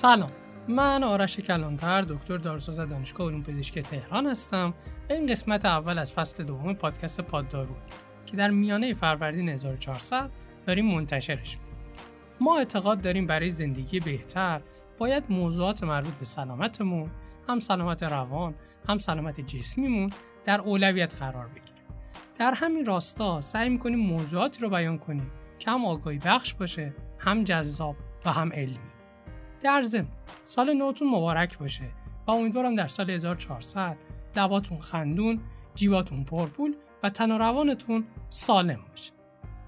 سلام. من آرش کلانتر دکتر داروساز دانشگاه علوم پزشکی تهران هستم. این قسمت اول از فصل دوم پادکست پاددارو که در میانه فروردین 1400 داریم منتشرش ما اعتقاد داریم برای زندگی بهتر باید موضوعات مربوط به سلامتمون هم سلامت روان هم سلامت جسمیمون در اولویت قرار بگیره در همین راستا سعی می‌کنیم موضوعاتی رو بیان کنیم که هم آگاهی بخش باشه هم جذاب و هم علمی. در ضمن سال نوتون مبارک باشه و امیدوارم در سال 1400 لباتون خندون جیباتون پرپول و تن و روانتون سالم باشه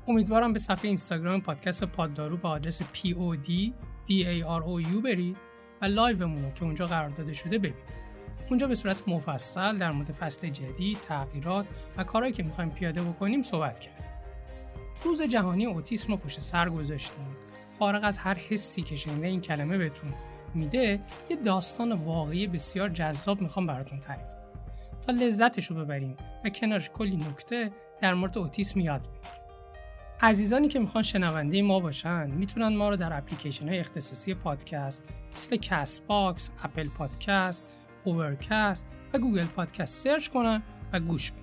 امیدوارم به صفحه اینستاگرام پادکست پاددارو با آدرس POD DAROU برید و لایومون که اونجا قرار داده شده ببینید اونجا به صورت مفصل در مورد فصل جدید، تغییرات و کارهایی که می‌خوایم پیاده بکنیم صحبت کردیم. روز جهانی اوتیسم رو پشت سر گذاشتیم. فارغ از هر حسی که شنیده این کلمه بهتون میده، یه داستان واقعی بسیار جذاب می‌خوام براتون تعریف کنم. تا لذتش رو ببریم و کنارش کلی نکته در مورد اوتیسم یاد بگیریم. عزیزانی که می‌خوان شنونده ما باشن می‌تونن ما رو در اپلیکیشن های اختصاصی پادکست مثل کست باکس، اپل پادکست، اوورکست و گوگل پادکست سرچ کنن و گوش بدن.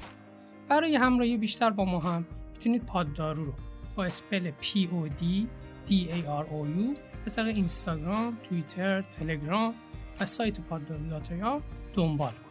برای همراهی بیشتر با ما هم می‌تونید پاددارو رو با spell P O D A R O U به اینستاگرام، توییتر، تلگرام و سایت داتایا دنبال کنید.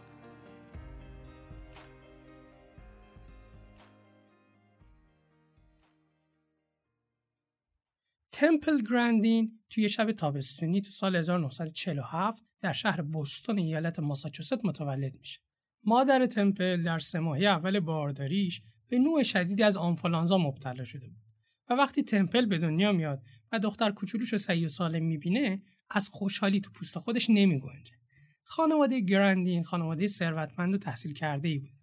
تمپل گراندین توی شب تابستونی تو سال 1947 در شهر بوستون ایالت ماساچوست متولد میشه. مادر تمپل در سه ماهی اول بارداریش به نوع شدیدی از آنفولانزا مبتلا شده بود و وقتی تمپل به دنیا میاد و دختر کوچولوش رو سعی و سالم می‌بینه از خوشحالی تو پوست خودش نمیگنجه. خانواده گراندین خانواده ثروتمند و تحصیل کرده ای بود.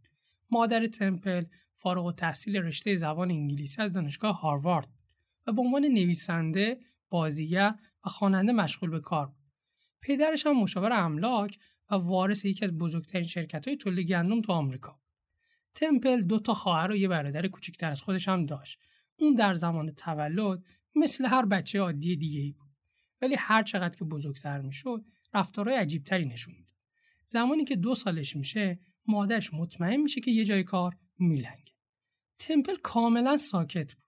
مادر تمپل فارغ و تحصیل رشته زبان انگلیسی از دانشگاه هاروارد و به عنوان نویسنده، بازیگر و خواننده مشغول به کار بود. پدرش هم مشاور املاک و وارث یکی از بزرگترین شرکت های تولید گندم تو آمریکا. تمپل دو تا خواهر و یه برادر کوچکتر از خودش هم داشت. اون در زمان تولد مثل هر بچه عادی دیگه ای بود. ولی هر چقدر که بزرگتر می‌شد، رفتارهای عجیبتری نشون می‌داد. زمانی که دو سالش میشه، مادرش مطمئن میشه که یه جای کار میلنگه. تمپل کاملا ساکت بود.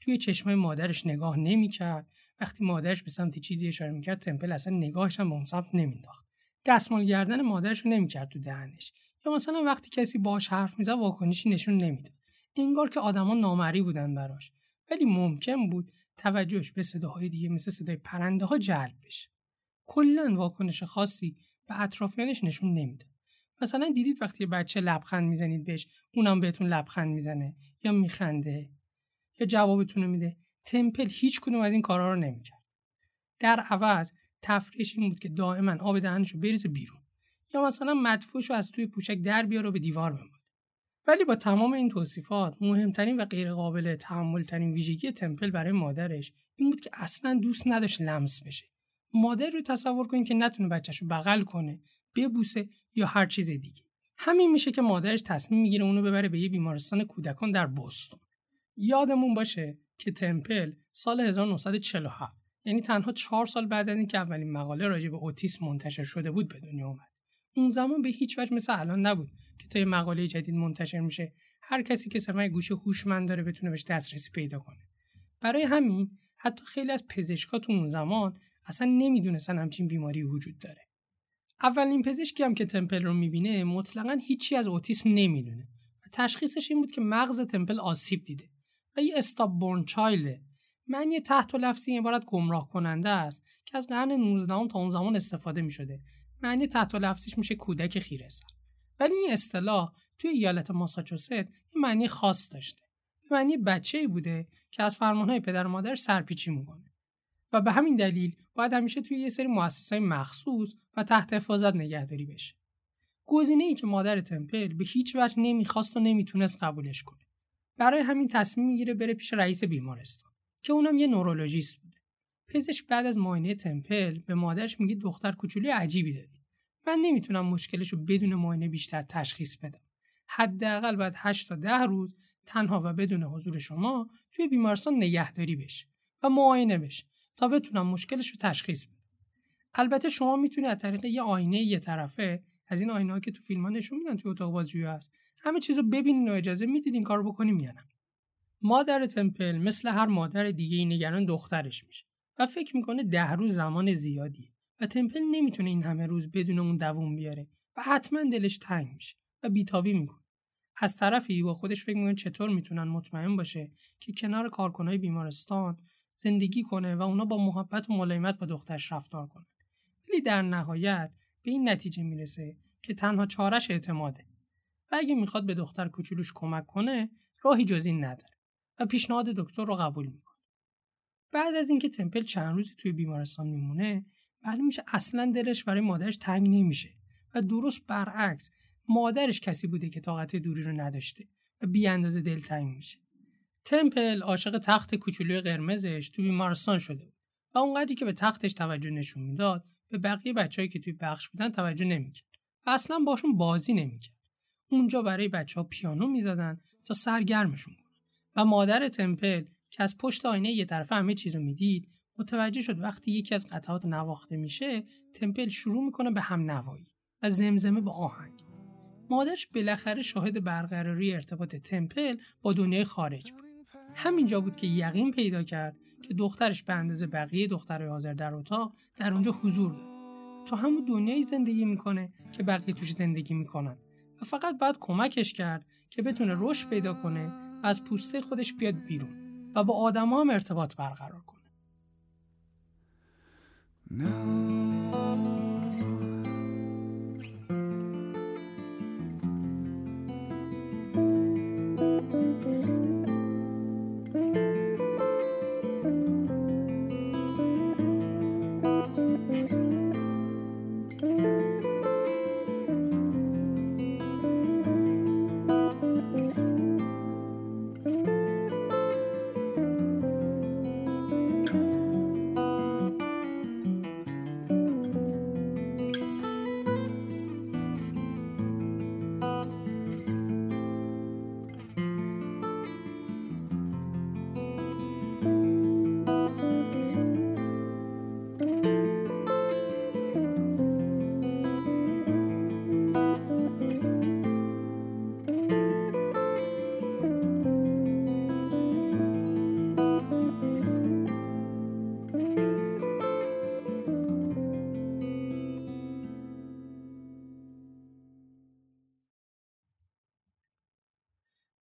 توی چشمای مادرش نگاه نمی‌کرد وقتی مادرش به سمت چیزی اشاره می‌کرد تمپل اصلا نگاهش هم به اون سمت نمینداخت دستمال گردن مادرش رو نمی‌کرد تو دهنش یا مثلا وقتی کسی باهاش حرف می‌زد واکنشی نشون نمی‌داد انگار که آدما نامری بودن براش. ولی ممکن بود توجهش به صداهای دیگه مثل صدای پرنده ها جلب بشه. کلا واکنش خاصی به اطرافیانش نشون نمی‌داد مثلا دیدید وقتی بچه لبخند می‌زنید بهش اونم بهتون لبخند می‌زنه یا میخنده یا جوابتون میده. تمپل هیچ کدوم از این کارها رو نمی‌کرد. در عوض تفریش این بود که دائما آب دهنش رو بریزه بیرون یا مثلا مدفوعش رو از توی پوشک در بیاره و به دیوار بمونه. ولی با تمام این توصیفات مهمترین و غیرقابل تحملترین ویژگی تمپل برای مادرش این بود که اصلا دوست نداشت لمس بشه. مادر رو تصور کنید که نتونه بچهش رو بغل کنه ببوسه یا هر چیز دیگه. همین میشه که مادرش تصمیم می‌گیره اونو ببره به یه بیمارستان کودکان در بوستون یادمون باشه که تمپل سال 1947 یعنی تنها چهار سال بعد از اینکه اولین مقاله راجع به اوتیسم منتشر شده بود به دنیا اومد. اون زمان به هیچ وجه مثل الان نبود. که تا یه مقاله جدید منتشر میشه هر کسی که صرفا گوش هوشمند داره بتونه بهش دسترسی پیدا کنه. برای همین حتی خیلی از پزشکا تو اون زمان اصلا نمی‌دونستن همچین بیماری وجود داره. اولین پزشکی هم که تمپل رو می‌بینه مطلقا هیچی از اوتیسم نمی‌دونه و تشخیصش این بود که مغز تمپل آسیب دیده و یه استاب بورن چایلده معنی تحت و لفظی عبارت گمراه کننده است که از قرن 19 تا اون زمان استفاده می شده معنی تحت و لفظیش میشه کودک خیره سر. ولی این اصطلاح توی ایالت ماساچوست این معنی خاص داشته. به معنی بچه ای بوده که از فرمانهای پدر و مادر سرپیچی می‌کنه. و به همین دلیل باید همیشه توی یه سری مؤسسات مخصوص و تحت حفاظت نگهداری بشه. گزینه که مادر تمپل به هیچ وجه نمی‌خواست و نمی‌تونست قبولش کنه. برای همین تصمیم می‌گیره بره پیش رئیس بیمارستان که اونم یه نورولوژیست بوده. پزشک بعد از معاینه تمپل به مادرش میگه دختر کوچولی عجیبی داری. من نمی‌تونم مشکلش رو بدون معاینه بیشتر تشخیص بدم. حداقل بعد 8 تا 10 روز تنها و بدون حضور شما توی بیمارستان نگهداری بشه و معاینه بشه تا بتونم مشکلش رو تشخیص بدم. البته شما می‌تونید از طریق یه آینه یه طرفه از این آینه ها که تو فیلم ها نشون میدن تو اتاق بازجویی هست همه چیزو ببینین و اجازه می‌دید این کارو بکنیم یا نه. مادر تمپل مثل هر مادر دیگه نگران دخترش میشه و فکر می‌کنه ده روز زمان زیادیه. تمپل نمی‌تونه این همه روز بدون اون دووم بیاره و حتما دلش تنگ میشه و بیتابی می‌کنه. از طرفی با خودش فکر می‌کنه چطور می‌تونن مطمئن باشه که کنار کارکنای بیمارستان زندگی کنه و اونا با محبت و ملایمت با دخترش رفتار کنه ولی در نهایت به این نتیجه می‌رسه که تنها چارش اعتماده و اگه می‌خواد به دختر کوچولوش کمک کنه راهی جز این نداره و پیشنهاد دکتر رو قبول می‌کنه. بعد از اینکه تمپل چند روزی توی بیمارستان میمونه معلوم میشه اصلا دلش برای مادرش تنگ نمیشه. و درست برعکس مادرش کسی بوده که طاقت دوری رو نداشته و بی اندازه دلتنگ میشه. تمپل عاشق تخت کوچولوی قرمزش تو بیمارستان شده بود و اونقدری که به تختش توجه نشون می‌داد به بقیه بچههایی که توی بخش بودن توجه نمی‌کرد. و اصلا باشون بازی نمی‌کرد. اونجا برای بچه ها پیانو می‌زدن تا سرگرمشون کنن. و مادر تمپل که از پشت آینه یه طرفه همه چیزو می‌دید متوجه شد وقتی یکی از قطعات نواخته میشه تمپل شروع می‌کنه به هم نوایی و زمزمه با آهنگ. مادرش بالاخره شاهد برقراری ارتباط تمپل با دنیای خارج بود. همینجا بود که یقین پیدا کرد که دخترش به اندازه بقیه دخترای حاضر در اتاق در اونجا حضور داره. تو همون دنیایی زندگی می‌کنه که بقیه توش زندگی می‌کنن. و فقط باید کمکش کرد که بتونه رشد پیدا کنه و از پوسته خودش بیاد بیرون و با آدما هم ارتباط برقرار کنه. No.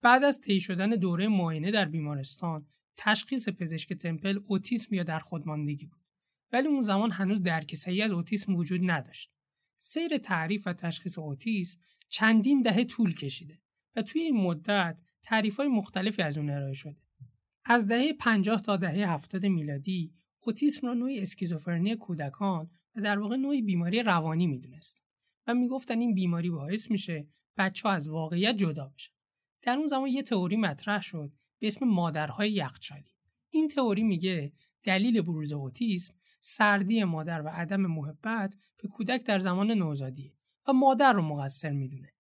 بعد از طی شدن دوره معاینه در بیمارستان تشخیص پزشک تمپل اوتیسم یا در خودماندگی بود. ولی اون زمان هنوز درک صحیح از اوتیسم وجود نداشت. سیر تعریف و تشخیص اوتیسم چندین دهه طول کشیده و توی این مدت تعریف های مختلفی از اون ارائه شده. از دهه 50 تا دهه 70 میلادی اوتیسم را نوعی اسکیزوفرنی کودکان و در واقع نوعی بیماری روانی می‌دونست و می‌گفتن این بیماری باعث میشه بچه ها از واقعیت جدا بشن. در اون زمان یه تئوری مطرح شد به اسم مادرهای یخچالی. این تئوری میگه دلیل بروز اوتیسم سردی مادر و عدم محبت به کودک در زمان نوزادیه و مادر رو مقصر می‌دونه.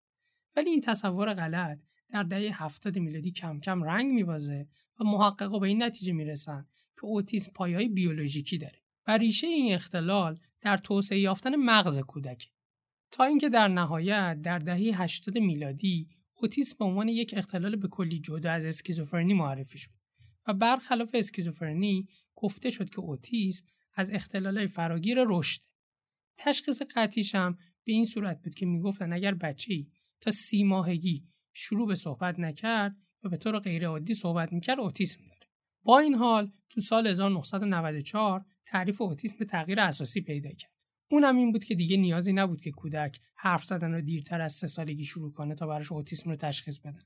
ولی این تصور غلط در دهه هفتاد میلادی کم کم رنگ میبازه و محققا به این نتیجه می‌رسن که اوتیسم پایهای بیولوژیکی داره و ریشه این اختلال در توسعه یافتن مغز کودک. تا اینکه در نهایت در دهه 80 میلادی اوتیسم به عنوان یک اختلال به کلی جدا از اسکیزوفرنی معرفی شد و برخلاف اسکیزوفرنی گفته شد که اوتیسم از اختلالهای فراگیر رشد. تشخیص قطعیش هم به این صورت بود که می‌گفتن اگر بچه‌ای تا سی ماهگی شروع به صحبت نکرد و به طور غیر عادی صحبت می‌کرد اوتیسم داره. با این حال تو سال 1994 تعریف اوتیسم به تغییر اساسی پیدا کرد. اونم این بود که دیگه نیازی نبود که کودک حرف زدن رو دیرتر از سه سالگی شروع کنه تا براش اوتیسم رو تشخیص بدن.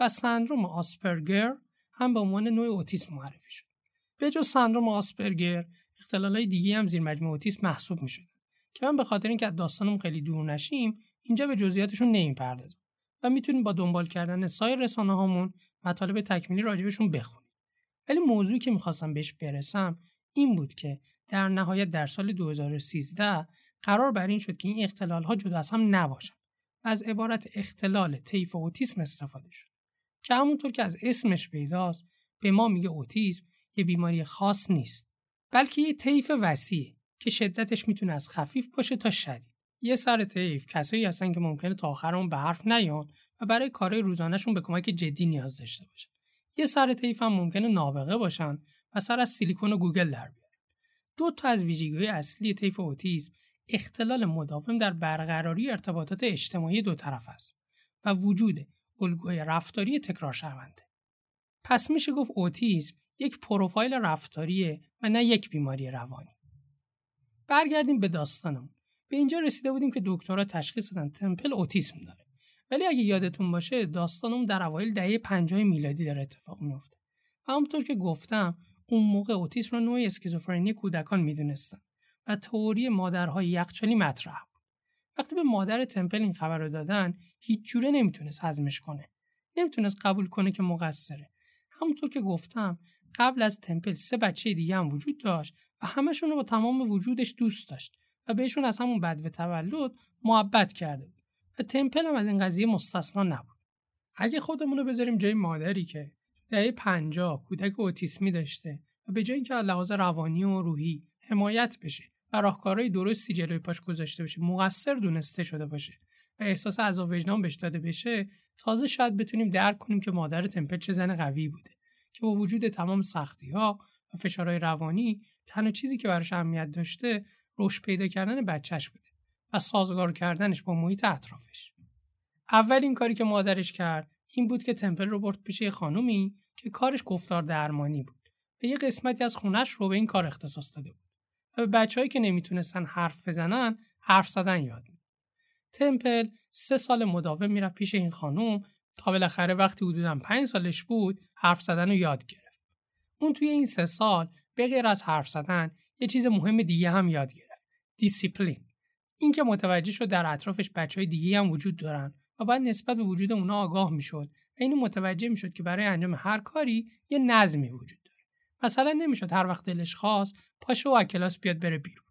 و سندروم آسپرگر هم به عنوان نوع اوتیسم معرفی شد. به جز سندروم آسپرگر اختلالای دیگه هم زیر مجموعه اوتیسم محسوب می که من به خاطر اینکه از داستانم خیلی دور نشیم اینجا به جزئیاتشون نمی‌پردازم و می‌تونیم با دنبال کردن سایر رسانه هامون مطالب تکمیلی راجبشون بخونیم. ولی موضوعی که می‌خواستم بهش برسم این بود که در نهایت در سال 2013 قرار بر این شد که این اختلال ها جدا از هم نباشند و از عبارت اختلال طیف اوتیسم استفاده شد که همونطور که از اسمش پیداست به ما میگه اوتیسم یه بیماری خاص نیست بلکه یه طیف وسیع که شدتش می‌تونه از خفیف باشه تا شدید. یه سر طیف کسایی هستن که ممکنه تا آخر اون به حرف نیان و برای کارهای روزانهشون به کمک جدی نیاز داشته باشن. یه سر طیف هم ممکنه نابغه باشن و سر از سیلیکون و گوگل در دو تا از ویژگی‌های اصلی طیف اوتیسم اختلال مداوم در برقراری ارتباطات اجتماعی دو طرف است و وجود الگوی رفتاری تکرار شونده. پس میشه گفت اوتیسم یک پروفایل رفتاریه و نه یک بیماری روانی. برگردیم به داستانم. به اینجا رسیده بودیم که دکترها تشخیص دادن تمپل اوتیسم داره. ولی اگه یادتون باشه داستانم در اوایل دهه 50 میلادی داره اتفاق میفته. و همونطور که گفتم اون موقع اوتیسم رو نوع اسکیزوفرنی کودکان می‌دونستن و تئوری مادرهای یخچالی مطرح بود. وقتی به مادر تمپل این خبر رو دادن هیچ جوره نمی‌تونست هضمش کنه. نمی‌تونست قبول کنه که مقصره. همونطور که گفتم قبل از تمپل سه بچه دیگه هم وجود داشت و همشون رو با تمام وجودش دوست داشت و بهشون از همون و تولد محبت کرده بود و تمپل هم از این قضیه مستثنا نبود اگه خودمون رو بذاریم جای مادری که دهه پنجاه کودک اوتیسمی داشته و به جای اینکه لحاظ روانی و روحی حمایت بشه و راهکارهای درستی جلوی پاش گذاشته بشه مقصر دونسته شده باشه و احساس عذاب وجدان بهش داده بشه تازه شاید بتونیم درک کنیم که مادر تمپل چه زن قوی بوده که با وجود تمام سختی ها و فشارهای روانی تنها چیزی که براش اهمیت داشته رشد پیدا کردن بچهش بوده و سازگار کردنش با محیط اطرافش. اولین کاری که مادرش کرد این بود که تمپل رو برد پیش یه خانومی که کارش گفتار درمانی بود. و یه قسمتی از خونش رو به این کار اختصاص داده بود و به بچههایی که نمی‌تونستن حرف بزنن حرف زدن یاد می‌داد تمپل سه سال مداوم می‌رفت پیش این خانوم تا بالاخره وقتی حدودا پنج سالش بود حرف زدن رو یاد گرفت. اون توی این سه سال به غیر از حرف زدن یه چیز مهم دیگه هم یاد گرفت. دیسیپلین. اینکه متوجه شد در اطرافش بچه های دیگه هم وجود دارن و باید نسبت به وجود اونا آگاه می‌شد و اینو متوجه می‌شد که برای انجام هر کاری یه نظمی وجود داره. مثلا نمی‌شد هر وقت دلش خواست پاشه و کلاس بیاد بره بیرون.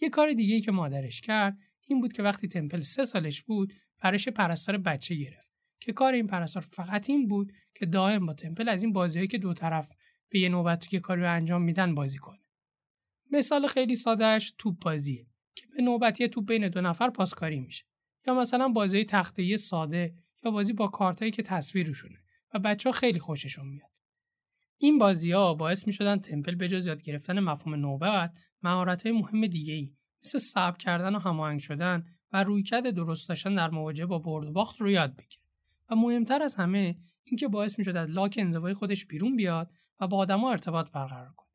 یه کار دیگه که مادرش کرد این بود که وقتی تمپل سه سالش بود پرش پرستار بچه گرفت که کار این پرستار فقط این بود که دائم با تمپل از این بازیهایی که دو طرف به یه نوبت که کاری رو انجام میدن بازی کنه. مثال خیلی سادهش توپ بازیه که به نوبتی توپ بین دو نفر پاسکاری میشه. یا مثلا بازی تخته ساده یا بازی با کارتایی که تصویرشونه و بچه ها خیلی خوششون میاد. این بازی ها باعث می شدن تمپل به جز یاد گرفتن مفهوم نوبت مهارت های مهم دیگه ای مثل صبر کردن و هماهنگ شدن و رویکرد درست داشتن در مواجهه با برد و باخت رو یاد بگیره. و مهمتر از همه اینکه باعث می‌شد از لاک انزوای خودش بیرون بیاد و با آدما ارتباط برقرار کنه.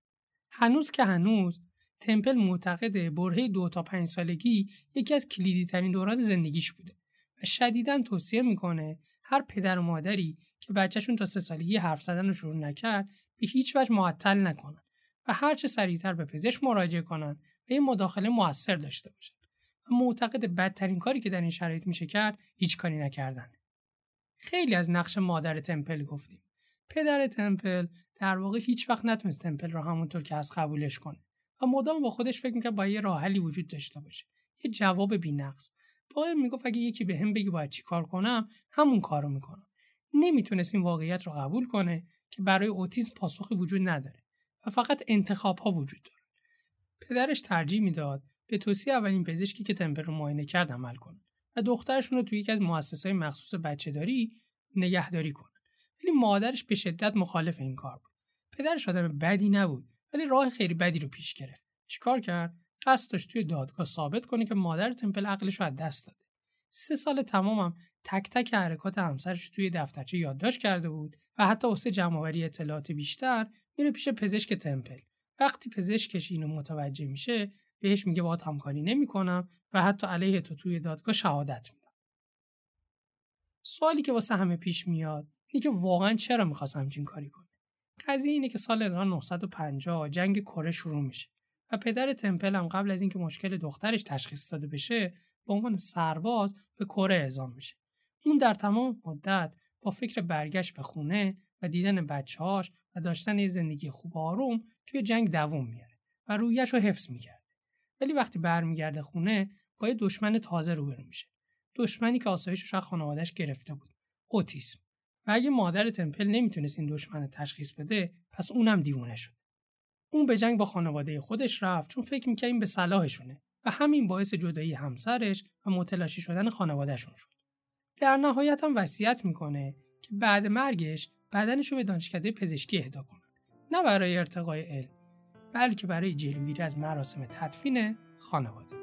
هنوز که هنوز تمپل معتقد برهه دو تا پنج سالگی یکی از کلیدی ترین دوران زندگیش بوده و شدیدا توصیه می‌کنه هر پدر و مادری که بچهشون تا سه سالگی حرف زدن رو شروع نکرد به هیچ وجه معطل نکنن و هرچه سریعتر به پزشک مراجعه کنن و یه مداخله موثر داشته باشن. و معتقد بدترین کاری که در این شرایط میشه کرد هیچ کاری نکردن. خیلی از نقش مادر تمپل گفتیم. پدر تمپل در واقع هیچ وقت نتونست تمپل رو همونطور که از قبولش کنه. و مدام با خودش فکر می‌کرد باید یه راه حلی وجود داشته باشه. یه جواب بی‌نقص. دائم می‌گفت اگه یکی به هم بگی باید چی کار کنم همون کارو می‌کنم. نمی‌تونست این واقعیت رو قبول کنه که برای اوتیسم پاسخی وجود نداره و فقط انتخاب ها وجود داره. پدرش ترجیح می‌داد به توصیه اولین پزشکی که تمپل رو معاینه کرد عمل کنه و دخترشون رو توی یکی از مؤسسات مخصوص بچهداری نگهداری کنه. ولی مادرش به شدت مخالف این کار بود. پدرش آدم بدی نبود. ولی راه خیلی بدی رو پیش گرفت. چیکار کرد؟ قصد داشت توی دادگاه ثابت کنه که مادر تمپل عقلش رو از دست داده. سه سال تمامم تک تک حرکات همسرش توی دفترچه یادداشت کرده بود و حتی واسه جمعآوری اطلاعات بیشتر میره پیش پزشک تمپل. وقتی پزشکش اینو متوجه میشه بهش میگه باهات همکاری نمی‌کنم و حتی علیه تو توی دادگاه شهادت میدم. سوالی که واسه همه پیش میاد اینه که واقعا چرا می‌خواست همچین کاری کنه؟ قضیه اینه که سال 1950 جنگ کره شروع میشه و پدر تمپل هم قبل از اینکه مشکل دخترش تشخیص داده بشه به عنوان سرباز به کره اعزام میشه. اون در تمام مدت با فکر برگشت به خونه و دیدن بچه‌هاش و داشتن یه زندگی خوب آروم توی جنگ دووم میاره و رویش رو حفظ می‌کرده. ولی وقتی برمیگرده خونه با یه دشمن تازه روبرو میشه. دشمنی که آسایشش از خانوادهش گرفته بود. اوتیسم. و اگه مادر تمپل نمی‌تونست این دشمن تشخیص بده پس اونم دیوونه شد اون به جنگ با خانواده خودش رفت چون فکر می‌کرد این به صلاحشونه و همین باعث جدایی همسرش و متلاشی شدن خانوادهشون شد. در نهایت هم وصیت می‌کنه که بعد مرگش بدنش رو به دانشکده پزشکی اهدا کنن. نه برای ارتقای علم بلکه برای جلوگیری از مراسم تدفین خانواده.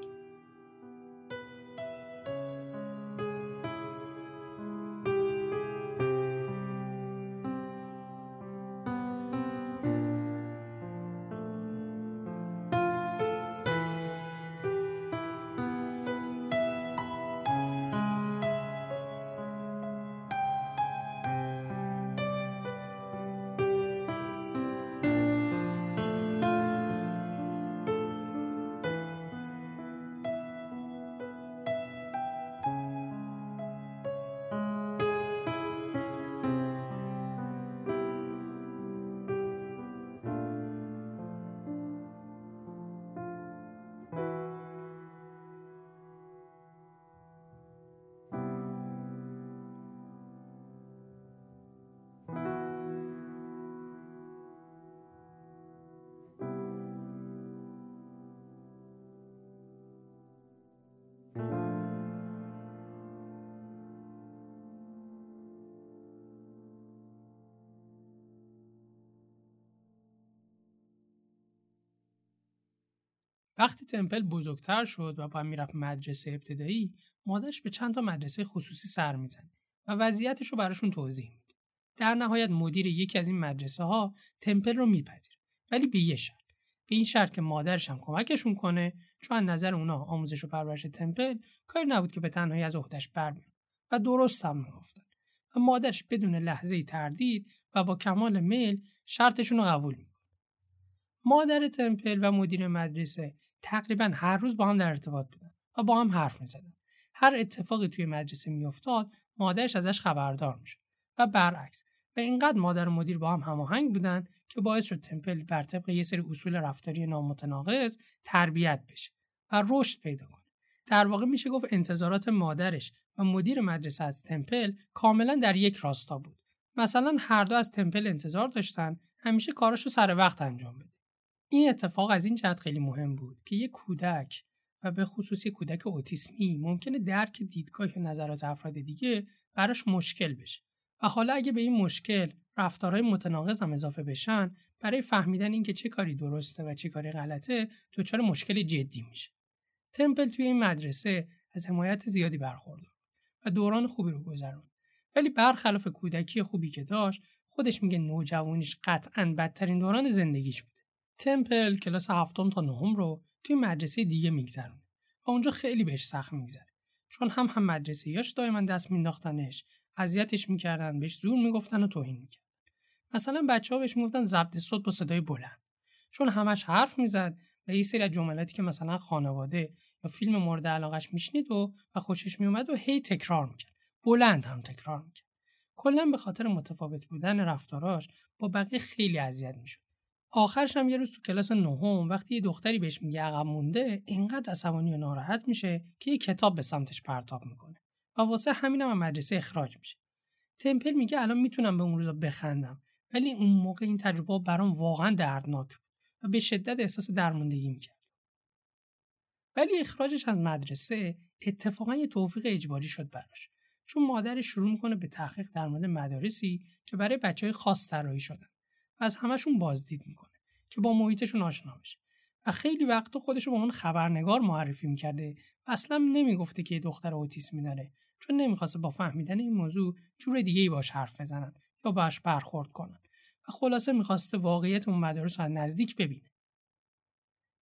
وقتی تمپل بزرگتر شد و با می‌رفت مدرسه ابتدایی مادرش به چند تا مدرسه خصوصی سر می‌زنه و وضعیتش رو براشون توضیح میده در نهایت مدیر یکی از این مدرسه ها تمپل رو میپذیره ولی به یه شرط. به این شرط که مادرش هم کمکشون کنه چون نظر اونا آموزش و پرورش تمپل کاری نبود که به تنهایی از عهدهش بر و درست هم می‌گفتن و مادرش بدون لحظه تردید و با کمال میل شرطشون رو قبول می‌کنه مادر تمپل و مدیر مدرسه تقریبا هر روز با هم در ارتباط بودن و با هم حرف می‌زدن. هر اتفاقی توی مدرسه میافتاد مادرش ازش خبردار می‌شد و برعکس و اینقدر مادر و مدیر با هم هماهنگ بودن که باعث شد تمپل بر طبق یه سری اصول رفتاری نامتناقض تربیت بشه و رشد پیدا کنه. در واقع میشه گفت انتظارات مادرش و مدیر مدرسه از تمپل کاملا در یک راستا بود. مثلا هر دو از تمپل انتظار داشتن همیشه کاراشو سر وقت انجام بده. این اتفاق از این جهت خیلی مهم بود که یک کودک و به خصوص یک کودک اوتیسمی ممکنه درک دیدگاه نظرات افراد دیگه براش مشکل بشه. و حالا اگه به این مشکل رفتارهای متناقض هم اضافه بشن برای فهمیدن اینکه چه کاری درسته و چه کاری غلطه دچار مشکل جدی میشه. تمپل توی این مدرسه از حمایت زیادی برخوردار و دوران خوبی رو گذرون ولی برخلاف کودکی خوبی که داشت خودش میگه نوجوانیش قطعا بدترین دوران زندگیش بود. تمپل کلاس هفتم تا نهم رو توی مدرسه دیگه میگذرونه و اونجا خیلی بهش سخت میگذره. چون هم هم مدرسه یاش دائما دست مینداختنش اذیتش می‌کردن بهش زور می‌گفتن و توهین می‌کردن. مثلا بچه ها بهش می‌گفتن ضبط صوت با صدای بلند. چون همش حرف می‌زد و یه سری از جملاتی که مثلا خانواده یا فیلم مورد علاقش میشنید و و خوشش میومد و هی تکرار می‌کرد. بلند هم تکرار می‌کرد. کلا به خاطر متفاوت بودن رفتاراش با بقیه خیلی اذیت می‌شد. آخرش هم یه روز تو کلاس نهم وقتی یه دختری بهش میگه عقب مونده اینقدر عصبانی و ناراحت میشه که یه کتاب به سمتش پرتاب می‌کنه و واسه همینم هم مدرسه اخراج میشه. تمپل میگه الان می‌تونم به اون روزا بخندم ولی اون موقع این تجربه برام واقعا دردناک بود و به شدت احساس درموندگی می‌کرد. ولی اخراجش از مدرسه اتفاقا یه توفیق اجباری شد براش چون مادرش شروع می‌کنه به تحقیق در مورد مدارسی که برای بچه های خاص طراحی شدن. و از همشون بازدید می‌کنه که با محیطشون آشنا بشه. و خیلی وقت خودش رو به عنوان خبرنگار معرفی می‌کرده و اصلا نمی‌گفته که یه دختر اوتیسمی داره چون نمی‌خواسته با فهمیدن این موضوع جور دیگه ای باش حرف بزنن یا باش برخورد کنن. و خلاصه می‌خواسته واقعیت اون مدارس رو از نزدیک ببینه.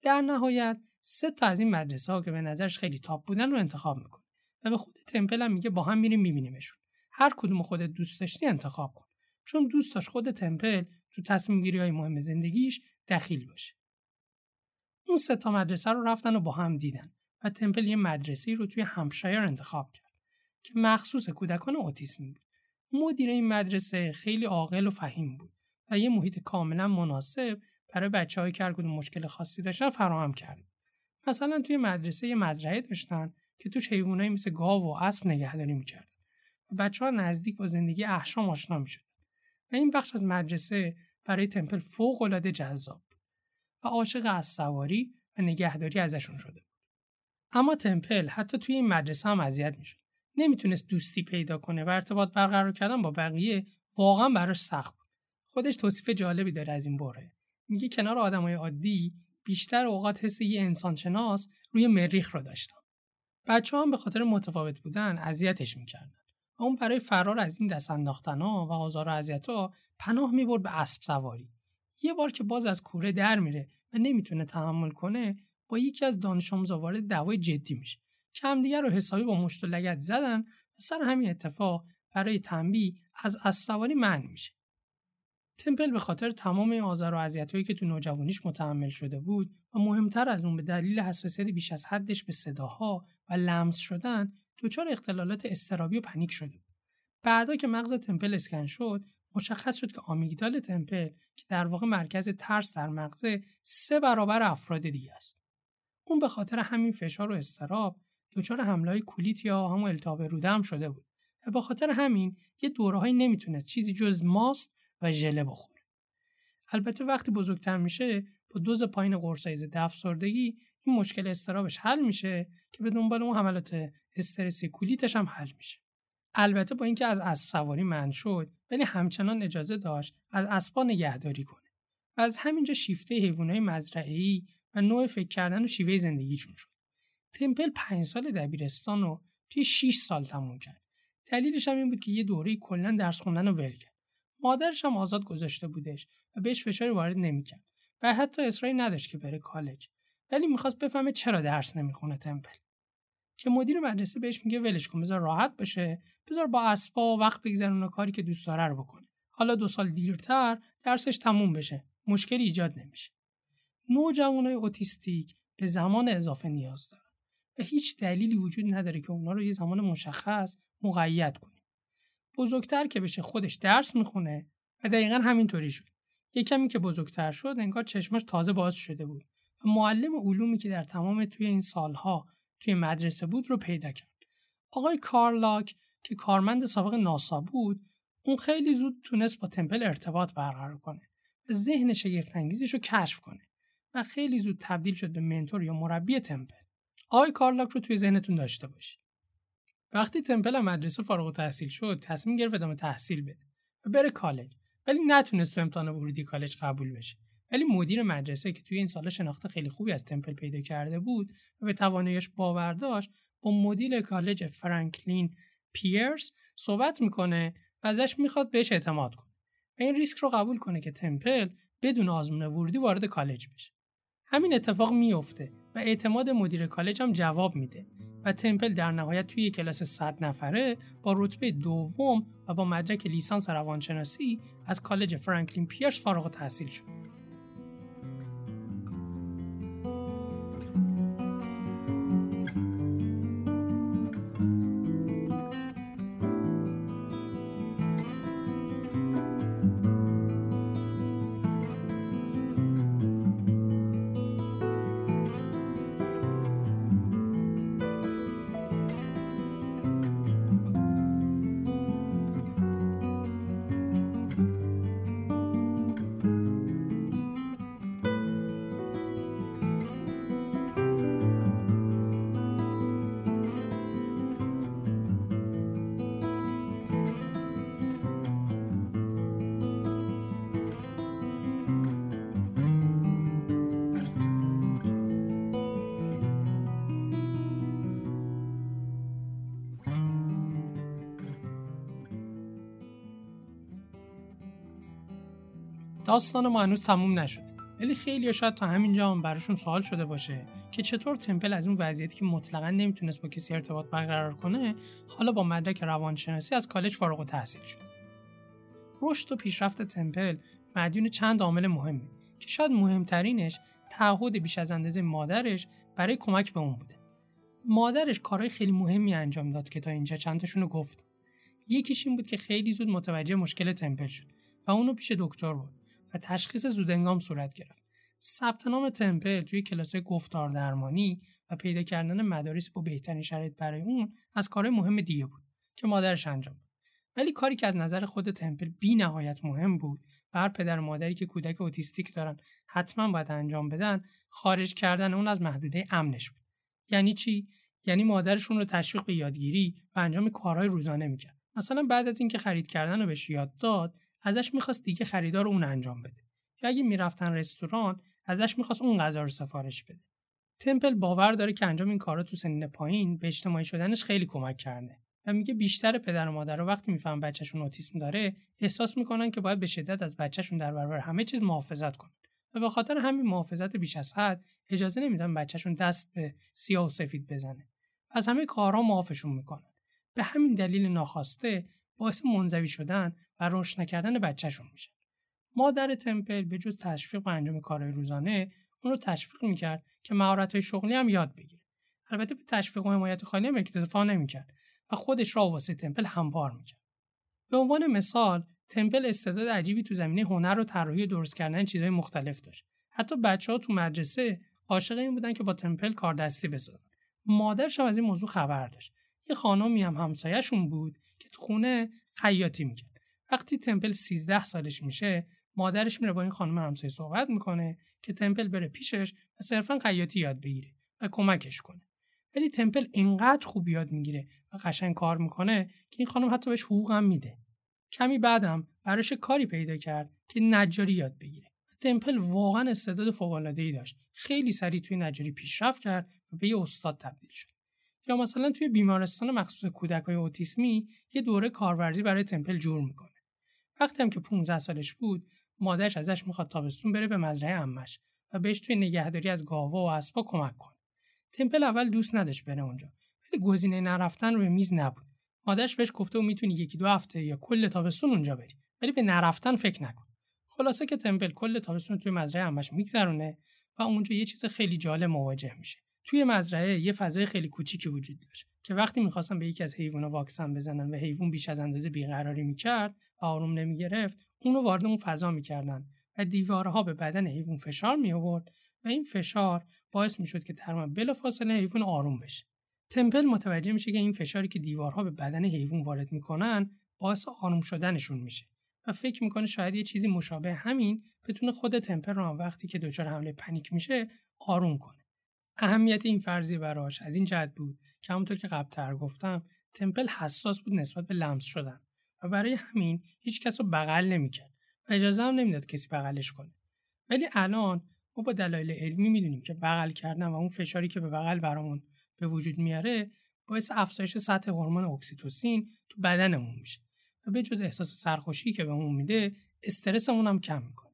در نهایت سه تا از این مدرسه ها که به نظرش خیلی تاپ بودن رو انتخاب می‌کنه و به خود تمپل هم میگه با هم میریم میبینیمشون. هر کدوم خودت دوست داشتی انتخاب کن. چون دوست داشت خود تمپل تو تصمیم گیری های مهم زندگیش دخیل باشه. اون سه تا مدرسه رو رفتن و با هم دیدن و تمپل یه مدرسه رو توی همشایر انتخاب کرد که مخصوص کودکان اوتیسمی بود. مدیر این مدرسه خیلی عاقل و فهیم بود و یه محیط کاملا مناسب برای بچه‌هایی که هر مشکل خاصی داشتن فراهم کرد. مثلا توی مدرسه یه مزرعه داشتن که توش حیوانایی مثل گاو و اسب نگهداری می‌کردن و بچه نزدیک با زندگی احشام آشنا می‌شد. این بخش از مدرسه برای تمپل فوق العاده جذاب و عاشق از سواری و نگهداری ازشون شده بود. اما تمپل حتی توی این مدرسه هم اذیت می‌شد. نمی‌تونست دوستی پیدا کنه و ارتباط برقرار کردن با بقیه واقعا براش سخت بود. خودش توصیف جالبی داره از این باره. میگه کنار آدمای عادی بیشتر اوقات حس یه انسان شناس روی مریخ رو داشتم. بچه هم به خاطر متفاوت بودن اذیتش می‌کردن. اون برای فرار از این دست انداختن ها و آزار و اذیت ها پناه می‌برد به اسب سواری. یه بار که باز از کوره در میره و نمی‌تونه تحمل کنه با یکی از دانش وارد دعوای جدی میشه که همدیگه رو حسابی با مشت و لگت زدن و سر همین اتفاق برای تنبیه از اسب سواری منع میشه تمپل به خاطر تمام این آزار و اذیت‌هایی که تو نوجوانیش متحمل شده بود و مهمتر از اون به دلیل حساسیت بیش از حدش به صداها و لمس شدن دچار اختلالات استرابی و پنیک شده بود. بعدا که مغز تمپل اسکن شد مشخص شد که آمیگدال تمپل که در واقع مرکز ترس در مغزه سه برابر افراد دیگه است. اون به خاطر همین فشار و استراب دچار حمله کولیت یا همون التهاب روده هم شده بود و به خاطر همین یه دورهایی نمی‌تونست چیزی جز ماست و ژله بخوره. البته وقتی بزرگتر میشه با دوز پایین قرصای ضد افسردگی این مشکل استرابش حل میشه که به دنبال اون حملات استرسی کولیتش هم حل میشه. البته با اینکه از اسب سواری من شد ولی همچنان اجازه داشت از اسبا نگهداری کنه و از همینجا شیفته حیوانات مزرعه‌ای و نوع فکر کردن و شیوه زندگیشون شد. تمپل پنج سال دبیرستان رو توی 6 سال تموم کرد. دلیلش هم این بود که یه دوره کلا درس خوندن رو ول کرد. مادرش هم آزاد گذاشته بودش و بهش فشاری وارد نمی‌کرد و حتی اصراری نداشت که بره کالج. ولی می‌خواست بفهمه چرا درس نمی‌خونه تمپل. که مدیر مدرسه بهش میگه ولش کن بذار راحت باشه. بذار با اسبا وقت بگذرونه کاری که دوست داره رو بکنه. حالا دو سال دیرتر درسش تموم بشه. مشکلی ایجاد نمیشه. نوجوانای اوتیستیک به زمان اضافه نیاز دارن. و هیچ دلیلی وجود نداره که اونا رو یه زمان مشخص مقید کنیم بزرگتر که بشه خودش درس می‌خونه و دقیقا همینطوری شد. یه کمی که بزرگتر شد انگار چشمش تازه باز شده بود. و معلم علومی که در تمام توی این سالها توی مدرسه بود رو پیدا کرد. آقای کارلاک که کارمند سابق ناسا بود اون خیلی زود تونست با تمپل ارتباط برقرار کنه و ذهن شگفتانگیزش رو کشف کنه و خیلی زود تبدیل شد به منتور یا مربی تمپل. آقای کارلاک رو توی ذهنتون داشته باشید. وقتی تمپل مدرسه فارغ تحصیل شد تصمیم گرفت ادامه تحصیل بده و بره کالج ولی نتونست تو امتحان ورودی کالج قبول بشه. ولی مدیر مدرسه که توی این سال شناخت خیلی خوبی از تمپل پیدا کرده بود و به تواناییش باور داشت با مدیر کالج فرانکلین پیرس صحبت می‌کنه و ازش می‌خواد بهش اعتماد کنه و این ریسک رو قبول کنه که تمپل بدون آزمون ورودی وارد کالج بشه همین اتفاق میفته و اعتماد مدیر کالج هم جواب میده و تمپل در نهایت توی کلاس 100 نفره با رتبه دوم و با مدرک لیسانس روانشناسی از کالج فرانکلین پیرس فارغ التحصیل شد. داستان ما هنوز تموم نشده. ولی خیلی شاید تا همینجا هم براشون سوال شده باشه که چطور تمپل از اون وضعیتی که مطلقا نمی‌تونست با کسی ارتباط برقرار کنه حالا با مدرک روانشناسی از کالج فارغ تحصیل شد. رشد و پیشرفت تمپل مدیون چند عامل مهمه که شاید مهمترینش تعهد بیش از اندازه مادرش برای کمک به اون بوده. مادرش کارهای خیلی مهمی انجام داد که تا اینجا چندتاشون رو گفت. یکیش این بود که خیلی زود متوجه مشکل تمپل شد و اونو پیش دکتر بود و تشخیص زودنگام صورت گرفت. ثبت نام تمپل توی کلاس گفتار درمانی و پیدا کردن مدارس با بهترین شرایط برای اون از کارهای مهم دیگه بود که مادرش انجام داد. ولی کاری که از نظر خود تمپل بی نهایت مهم بود و پدر و مادری که کودک اوتیستیک دارن حتما باید انجام بدن خارج کردن اون از محدوده امنش بود یعنی چی یعنی مادرشون رو تشویق به یادگیری و انجام کارهای روزانه می‌کرد مثلا بعد از اینکه خرید کردن رو بهش یاد داد ازش می‌خواست دیگه خریدار اون انجام بده. یا اگه می‌رفتن رستوران ازش می‌خواست اون غذا رو سفارش بده. تمپل باور داره که انجام این کارا تو سنین پایین به اجتماعی شدنش خیلی کمک کرده و میگه بیشتر پدر و مادر رو وقتی می‌فهمن بچهشون اوتیسم داره احساس می‌کنن که باید به شدت از بچهشون در برابر همه چیز محافظت کنن. و به خاطر همین محافظت بیش از حد اجازه نمیدن بچهشون دست به سیاه و سفید بزنه. از همه کارها معافشون می‌کنن. به همین دلیل ناخواسته باعث منزوی شدن و رشد نکردن بچهشون میشه. مادر تمپل به جز تشویق و انجام کارهای روزانه اون رو تشویق می‌کرد که مهارت‌های شغلی هم یاد بگیره. البته به تشویق و حمایت خالی هم اکتفا نمی‌کرد و خودش را واسه تمپل هموار می‌کرد. به عنوان مثال تمپل استعداد عجیبی تو زمینه هنر و طراحی درست کردن چیزهای مختلف داشت. حتی بچه ها تو مدرسه عاشق این بودن که با تمپل کار دستی بسازن. مادرش هم از این موضوع خبر داشت. یه خانمی هم همسایهشون بود خونه خیاطی می‌کرد. وقتی تمپل 13 سالش میشه مادرش میره با این خانم همسایه صحبت می‌کنه که تمپل بره پیشش و صرفا خیاطی یاد بگیره و کمکش کنه. ولی تمپل اینقدر خوب یاد می‌گیره و قشنگ کار می‌کنه که این خانم حتی بهش حقوق هم میده. کمی بعدم براش کاری پیدا کرد که نجاری یاد بگیره. تمپل واقعا استعداد فوق‌العاده‌ای داشت. خیلی سریع توی نجاری پیشرفت کرد و به یه استاد تبدیل شد. یا مثلا توی بیمارستان مخصوص کودکای اوتیسمی یه دوره کارورزی برای تمپل جور می‌کنه. وقتی هم که 15 سالش بود مادرش ازش می‌خواد تابستون بره به مزرعه امش و بهش توی نگهداری از گاوا و اسبا کمک کنه. تمپل اول دوست نداشت بره اونجا ولی گزینه نرفتن روی میز نبود. مادرش بهش گفته و می‌تونی یکی دو هفته یا کل تابستون اونجا بری ولی به نرفتن فکر نکن. خلاصه که تمپل کل تابستون توی مزرعه امش میگذرونه و اونجا یه چیز خیلی جالب مواجه میشه. توی مزرعه یه فضای خیلی کوچیکی وجود داشت که وقتی می‌خواستن به یکی از حیوانات واکسن بزنن و حیوان بیش از اندازه بیقراری می‌کرد و آروم نمی‌گرفت اون رو وارد اون فضا می‌کردن و دیوارها به بدن حیوان فشار می آورد و این فشار باعث می‌شد که تقریبا بلافاصله حیوان آروم بشه. تمپل متوجه میشه که این فشاری که دیوارها به بدن حیوان وارد می‌کنن باعث آروم شدنشون میشه و فکر می‌کنه شاید یه چیزی مشابه همین بتونه خود تمپل رو وقتی که دچار حمله پنیک میشه آروم کنه. اهمیت این فرضیه براش از این جهت بود که همونطور که قبلتر گفتم تمپل حساس بود نسبت به لمس شدن و برای همین هیچ کس رو بغل نمی‌کرد و اجازه هم نمی‌داد کسی بغلش کنه. ولی الان ما با دلایل علمی می‌دونیم که بغل کردن و اون فشاری که به بغل برامون به وجود میاره باعث افزایش سطح هورمون اکسیتوسین تو بدنمون میشه و به جز احساس سرخوشی که بهمون میده استرسمون هم کم می‌کنه.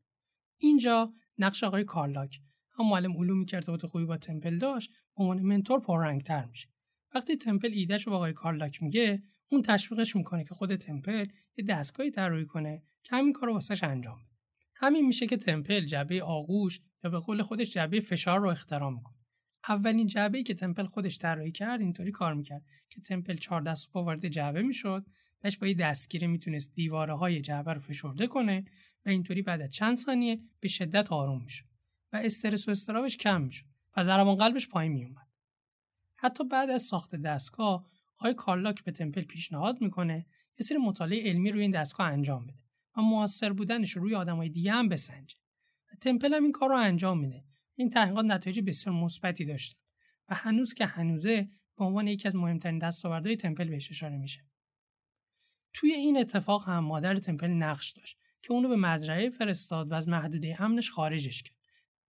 اینجا نقش آقای کارلاک هم معلم علومی که ارتباط خوبی با تمپل داشت به عنوان منتور پررنگتر میشه. وقتی تمپل ایدهش رو با آقای کارلاک میگه اون تشویقش می‌کنه که خود تمپل یه دستگاهی طراحی کنه که همین کار رو واسش انجام بده. همین میشه که تمپل جعبه آغوش یا به قول خودش جعبه فشار رو اختراع می‌کنه. اولین جعبه که تمپل خودش طراحی کرد اینطوری کار می‌کرد که تمپل چهار دست پا وارد جعبه می‌شد بهش با یه دستگیره می‌تونست دیواره های جعبه رو فشرده کنه و اینطوری بعد از چند ثانیه به شدت آروم می‌شد. و استرس و استرابش کم می‌شد و ضربان قلبش پایین میومد حتی بعد از ساخت دستگاه آقای کارلاک به تمپل پیشنهاد می‌کنه یه سری مطالعه علمی روی این دستگاه انجام بده و موثر بودنش روی آدمای دیگه هم بسنجه. و تمپل هم این کار رو انجام میده. این تحقیقات نتایج بسیار مثبتی داشتن و هنوز که هنوزه به عنوان یکی از مهمترین دستاوردهای تمپل بهش اشاره میشه. توی این اتفاق هم مادر تمپل نقش داشت که اونو به مزرعه فرستاد و از محدوده امنش خارجش کرد.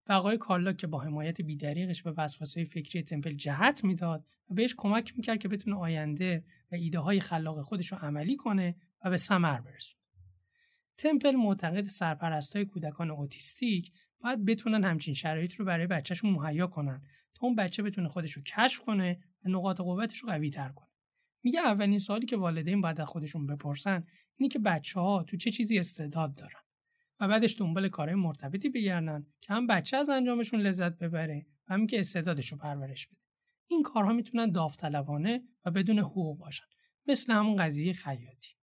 و آقای کارلاک که با حمایت بیدریقش به وسوسه فکری تمپل جهت می‌داد و بهش کمک می‌کرد که بتونه آینده و ایده های خلاق خودش رو عملی کنه و به ثمر برسونه. تمپل معتقد سرپرست های کودکان اوتیستیک باید بتونن همچین شرایط رو برای بچهشون مهیا کنن تا اون بچه بتونه خودش رو کشف کنه و نقاط قوتش رو قوی تر کنه. میگه اولین سوالی که والدین باید از خودشون بپرسن اینه که بچه ها تو چه چیزی استعداد دارن. و بعدش دنبال کارهای مرتبطی بگردن که هم بچه از انجامشون لذت ببره و همین که استعدادش رو پرورش بده. این کارها می‌تونن داوطلبانه و بدون حقوق باشن مثل همون قضیه خیاطی.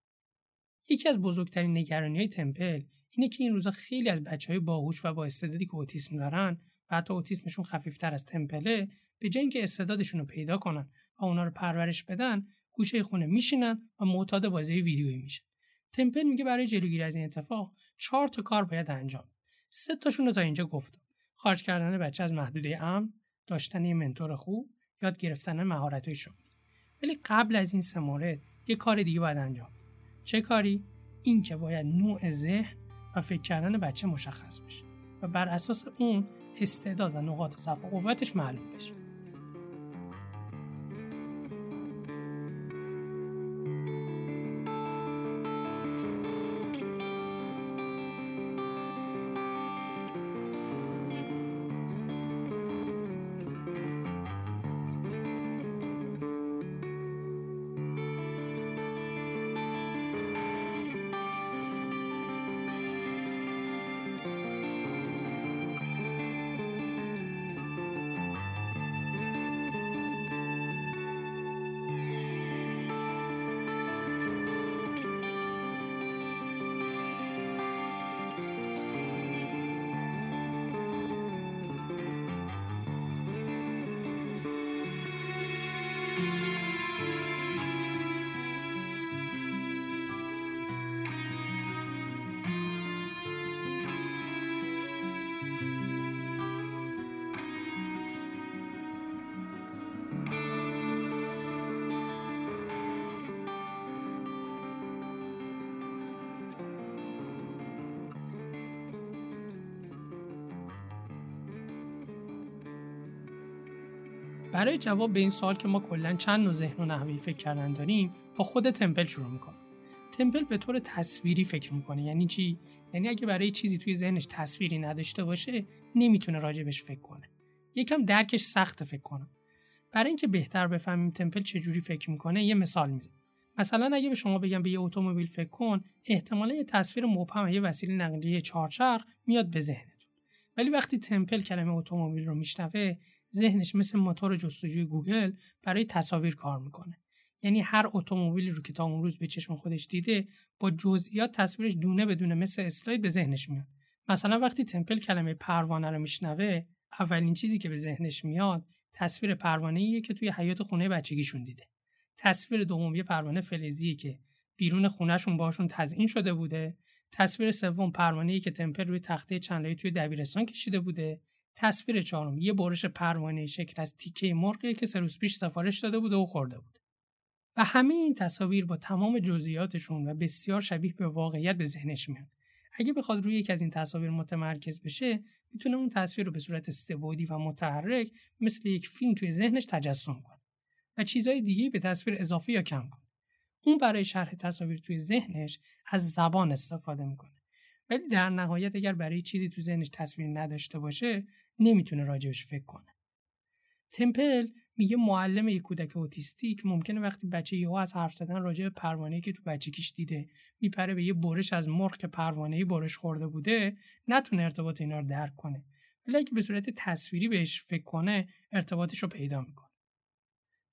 یکی از بزرگترین نگرانی های تمپل اینه که این روزا خیلی از بچه های باهوش و با استعدادی که اوتیسم دارن و حتی اوتیسمشون خفیفتر از تمپله به جای اینکه استعدادشون رو پیدا کنن و اونا رو پرورش بدن گوشه خونه میشینن و معتاد بازی ویدیویی میشن. تمپل میگه برای جلوگیری از این اتفاق چهار تا کار باید انجام سه تاشون رو تا اینجا گفتم. خارج کردن بچه از محدوده امن داشتن یه منتور خوب یاد گرفتن مهارت شغل. ولی قبل از این سه مورد یه کار دیگه باید انجام چه کاری؟ این که باید نوع ذهن و فکر کردن بچه مشخص بشه و بر اساس اون استعداد و نقاط ضعف و قوتش معلوم بشه. برای جواب به این سوال که ما کلا چند نوع ذهن و نحوه فکر کردن داریم با خود تمپل شروع می‌کنه تمپل به طور تصویری فکر می‌کنه. یعنی چی؟ یعنی اگه برای چیزی توی ذهنش تصویری نداشته باشه نمی‌تونه راجبش فکر کنه. یکم درکش سخت فکر کنه برای اینکه بهتر بفهمیم تمپل چجوری فکر می‌کنه یه مثال می‌زنم. مثلا اگه به شما بگم به یه اتومبیل فکر کن احتمالا یه تصویر مبهم یه وسیله نقلیه چهارچرخ میاد به ذهنتون. ولی وقتی تمپل کلمه اتومبیل رو میشنوه ذهنش مثل موتور جستجوی گوگل برای تصاویر کار می‌کنه. یعنی هر اتومبیلی رو که تا اون روز به چشم خودش دیده با جزئیات تصویرش دونه بدونه مثل اسلاید به ذهنش میاد. مثلا وقتی تمپل کلمه پروانه رو میشنوه اولین چیزی که به ذهنش میاد تصویر پروانه ایه که توی حیات خونه بچگیشون دیده. تصویر دوم یه پروانه فلزیه که بیرون خونهشون باشون تزیین شده بوده. تصویر سوم پروانه که تمپل روی تخته چندلایی توی دبیرستان کشیده بوده. تصویر چهارم. یه برش پروانه شکل از تیکه مرغی که سه روز پیش سفارش داده بوده و خورده بود و همه این تصاویر با تمام جزئیاتشون و بسیار شبیه به واقعیت به ذهنش میاد. اگه بخواد روی یکی از این تصاویر متمرکز بشه می‌تونه اون تصویر رو به صورت سه‌بعدی و متحرک مثل یک فیلم توی ذهنش تجسم کنه و چیزهای دیگه به تصویر اضافه یا کم کنه. اون برای شرح تصاویر توی ذهنش از زبان استفاده می‌کنه. ولی در نهایت اگر برای چیزی تو ذهنش تصویر نداشته باشه نمی‌تونه راجبش فکر کنه. تمپل میگه معلم یک کودک اوتیستیک ممکنه وقتی بچه یهو از حرف زدن راجع به پروانه‌ای که تو بچگیش دیده میپره به یه برش از مرغ که پروانه‌ای برش خورده بوده نتونه ارتباط اینا رو درک کنه. ولی اگه به صورت تصویری بهش فکر کنه ارتباطش رو پیدا می‌کنه.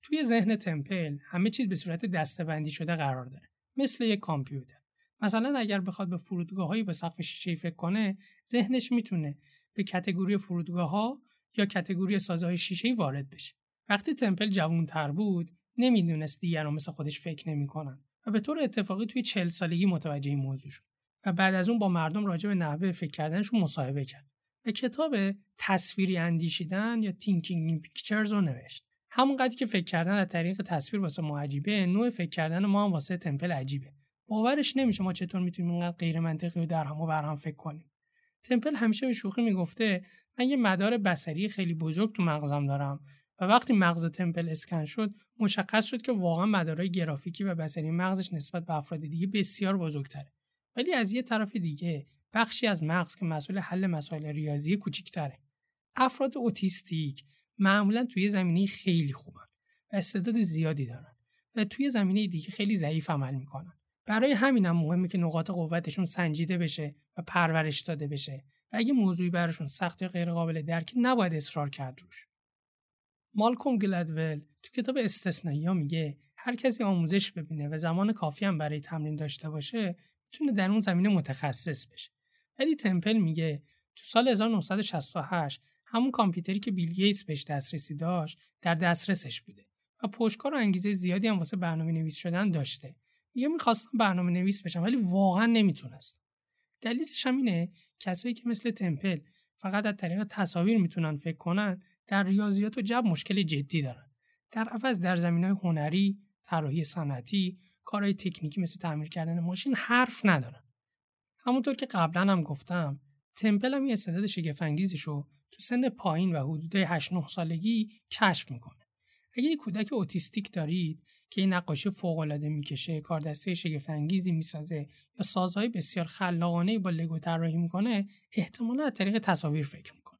توی ذهن تمپل همه چیز به صورت دستبندی شده قرار داره. مثل یک کامپیوتر. مثلا اگر بخواد به فرودگاههایی به سقف شیشه فکر کنه ذهنش می‌تونه به کتگوری فرودگاه ها یا کتگوری سازهای شیشه وارد بشه. وقتی تمپل جوانتر بود نمی‌دونست دیگران مثل خودش فکر نمی‌کنن و به طور اتفاقی توی چل سالگی متوجه این موضوع شد و بعد از اون با مردم راجع به نحوه فکر کردنشون مصاحبه کرد و کتاب تصویری اندیشیدن یا Thinking in Pictures رو نوشت. همونقدر که فکر کردن از طریق تصویر واسه ما عجیبه نوع فکر کردن ما هم واسه تمپل عجیبه. باورش نمیشه ما چطور می‌تونیم اینقدر غیر منطقی و در هم و بر هم فکر کنیم. تمپل همیشه به شوخی می‌گفته من یه مدار بصری خیلی بزرگ تو مغزم دارم و وقتی مغز تمپل اسکن شد مشخص شد که واقعا مدارای گرافیکی و بصری مغزش نسبت به افراد دیگه بسیار بزرگتره. ولی از یه طرف دیگه بخشی از مغز که مسئول حل مسائل ریاضی کوچیکتره. افراد اوتیستیک معمولا توی زمینه خیلی خوبن و استعداد زیادی دارن و توی زمینه دیگه خیلی ضعیف عمل می‌کنن. برای همینم مهمه که نقاط قوتشون سنجیده بشه و پرورش داده بشه و اگه موضوعی براشون سخت یا غیر قابل درک نباید اصرار کرد روش. مالکوم گلدول تو کتاب استثنایی ها میگه هر کسی آموزش ببینه و زمان کافی هم برای تمرین داشته باشه می‌تونه در اون زمینه متخصص بشه. ولی تمپل میگه تو سال 1968 همون کامپیوتری که بیل گیتس بهش دسترسی داشت در دسترسش بوده و پشتکار و انگیزه زیادی هم واسه برنامه نویس شدن داشته میگه می‌خواستم برنامه نویس بشم ولی واقعا نمی‌تونست دلیلش هم اینه کسایی که مثل تمپل فقط از طریق تصاویر می‌تونن فکر کنن در ریاضیات و جب مشکل جدی دارن. در عوض در زمین های هنری طراحی صنعتی کارهای تکنیکی مثل تعمیر کردن ماشین حرف ندارن. همونطور که قبلا هم گفتم تمپل هم یه استعداد شگفت رو تو سن پایین و حدود 8 9 سالگی کشف می‌کنه. اگه یه کودک اوتیستیک دارید که این نقاشی فوق العاده می‌کشه کار دسته شگفت انگیزی می‌سازه یا سازهای بسیار خلاقانه با لگو طراحی می‌کنه احتمالا از طریق تصاویر فکر می‌کنه.